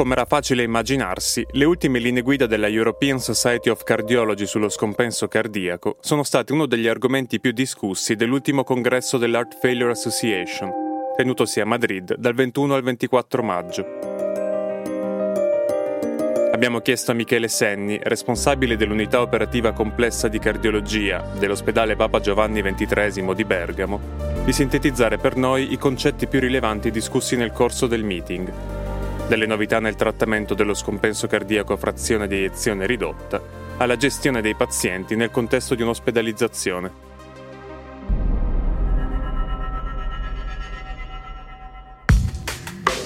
Come era facile immaginarsi, le ultime linee guida della European Society of Cardiology sullo scompenso cardiaco sono state uno degli argomenti più discussi dell'ultimo congresso dell'Heart Failure Association, tenutosi a Madrid dal 21 al 24 maggio. Abbiamo chiesto a Michele Senni, responsabile dell'unità operativa complessa di cardiologia dell'ospedale Papa Giovanni XXIII di Bergamo, di sintetizzare per noi i concetti più rilevanti discussi nel corso del meeting dalle novità nel trattamento dello scompenso cardiaco a frazione di eiezione ridotta, alla gestione dei pazienti nel contesto di un'ospedalizzazione.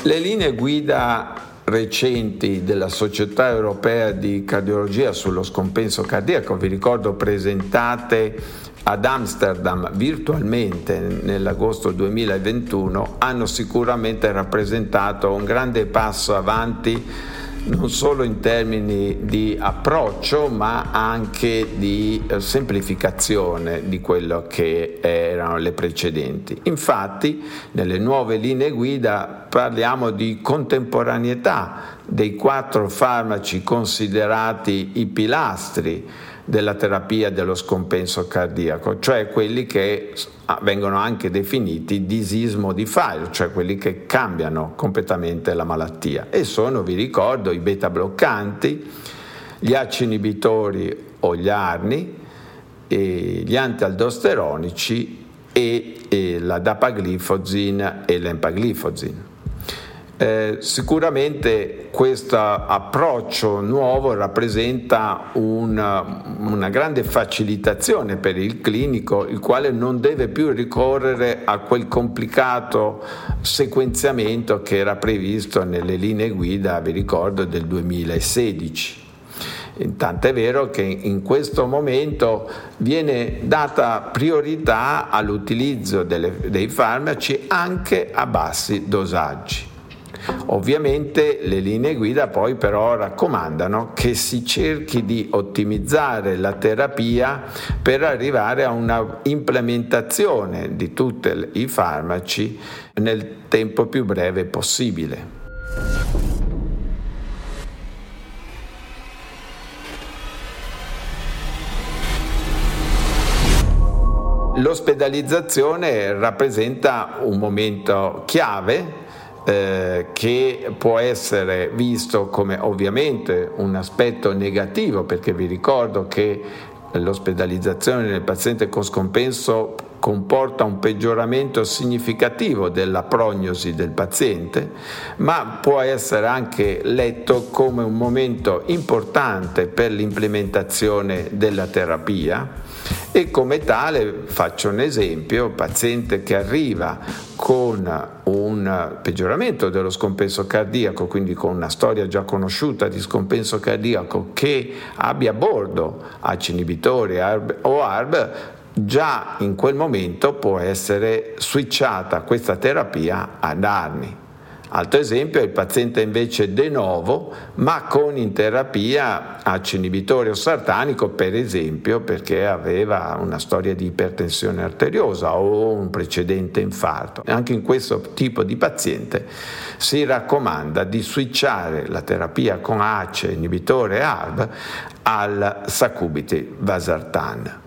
Le linee guida recenti della Società Europea di Cardiologia sullo scompenso cardiaco, vi ricordo presentate ad Amsterdam virtualmente nell'agosto 2021 hanno sicuramente rappresentato un grande passo avanti non solo in termini di approccio ma anche di eh, semplificazione di quello che erano le precedenti. Infatti nelle nuove linee guida parliamo di contemporaneità dei quattro farmaci considerati i pilastri della terapia dello scompenso cardiaco, cioè quelli che vengono anche definiti disease modifier, cioè quelli che cambiano completamente la malattia. E sono, vi ricordo, i beta bloccanti, gli ACI inibitori o gli ARNI, gli antialdosteronici e, e la dapaglifozin e l'empaglifozin. Eh, sicuramente questo approccio nuovo rappresenta una, una, grande facilitazione per il clinico, il quale non deve più ricorrere a quel complicato sequenziamento che era previsto nelle linee guida, vi ricordo, del 2016. Tant'è vero che in questo momento viene data priorità all'utilizzo delle, dei farmaci anche a bassi dosaggi. Ovviamente le linee guida poi però raccomandano che si cerchi di ottimizzare la terapia per arrivare a una implementazione di tutti i farmaci nel tempo più breve possibile. L'ospedalizzazione rappresenta un momento chiave eh, che può essere visto come ovviamente un aspetto negativo perché vi ricordo che l'ospedalizzazione nel paziente con scompenso comporta un peggioramento significativo della prognosi del paziente, ma può essere anche letto come un momento importante per l'implementazione della terapia e come tale faccio un esempio, paziente che arriva con un peggioramento dello scompenso cardiaco, quindi con una storia già conosciuta di scompenso cardiaco che abbia a bordo ACE inibitori o ARB, già in quel momento può essere switchata questa terapia ad ARNI. Altro esempio è il paziente invece de novo, ma con in terapia ACE inibitorio sartanico, per esempio perché aveva una storia di ipertensione arteriosa o un precedente infarto. Anche in questo tipo di paziente si raccomanda di switchare la terapia con ACE inibitore ARB al Sacubiti Vasartan.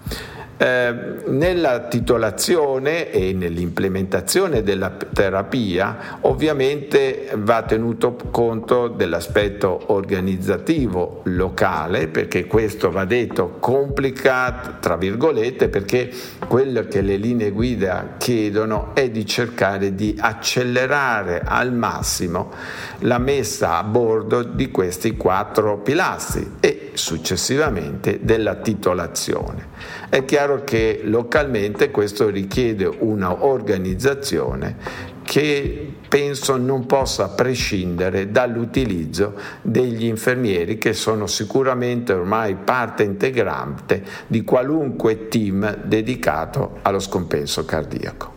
Eh, nella titolazione e nell'implementazione della terapia ovviamente va tenuto conto dell'aspetto organizzativo locale perché questo va detto complica tra virgolette perché quello che le linee guida chiedono è di cercare di accelerare al massimo la messa a bordo di questi quattro pilastri. E successivamente della titolazione. È chiaro che localmente questo richiede una organizzazione che penso non possa prescindere dall'utilizzo degli infermieri che sono sicuramente ormai parte integrante di qualunque team dedicato allo scompenso cardiaco.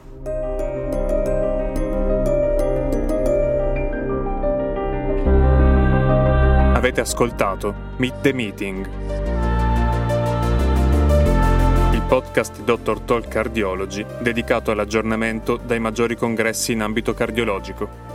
Avete ascoltato Meet the Meeting, il podcast di Dr. Talk Cardiology dedicato all'aggiornamento dai maggiori congressi in ambito cardiologico.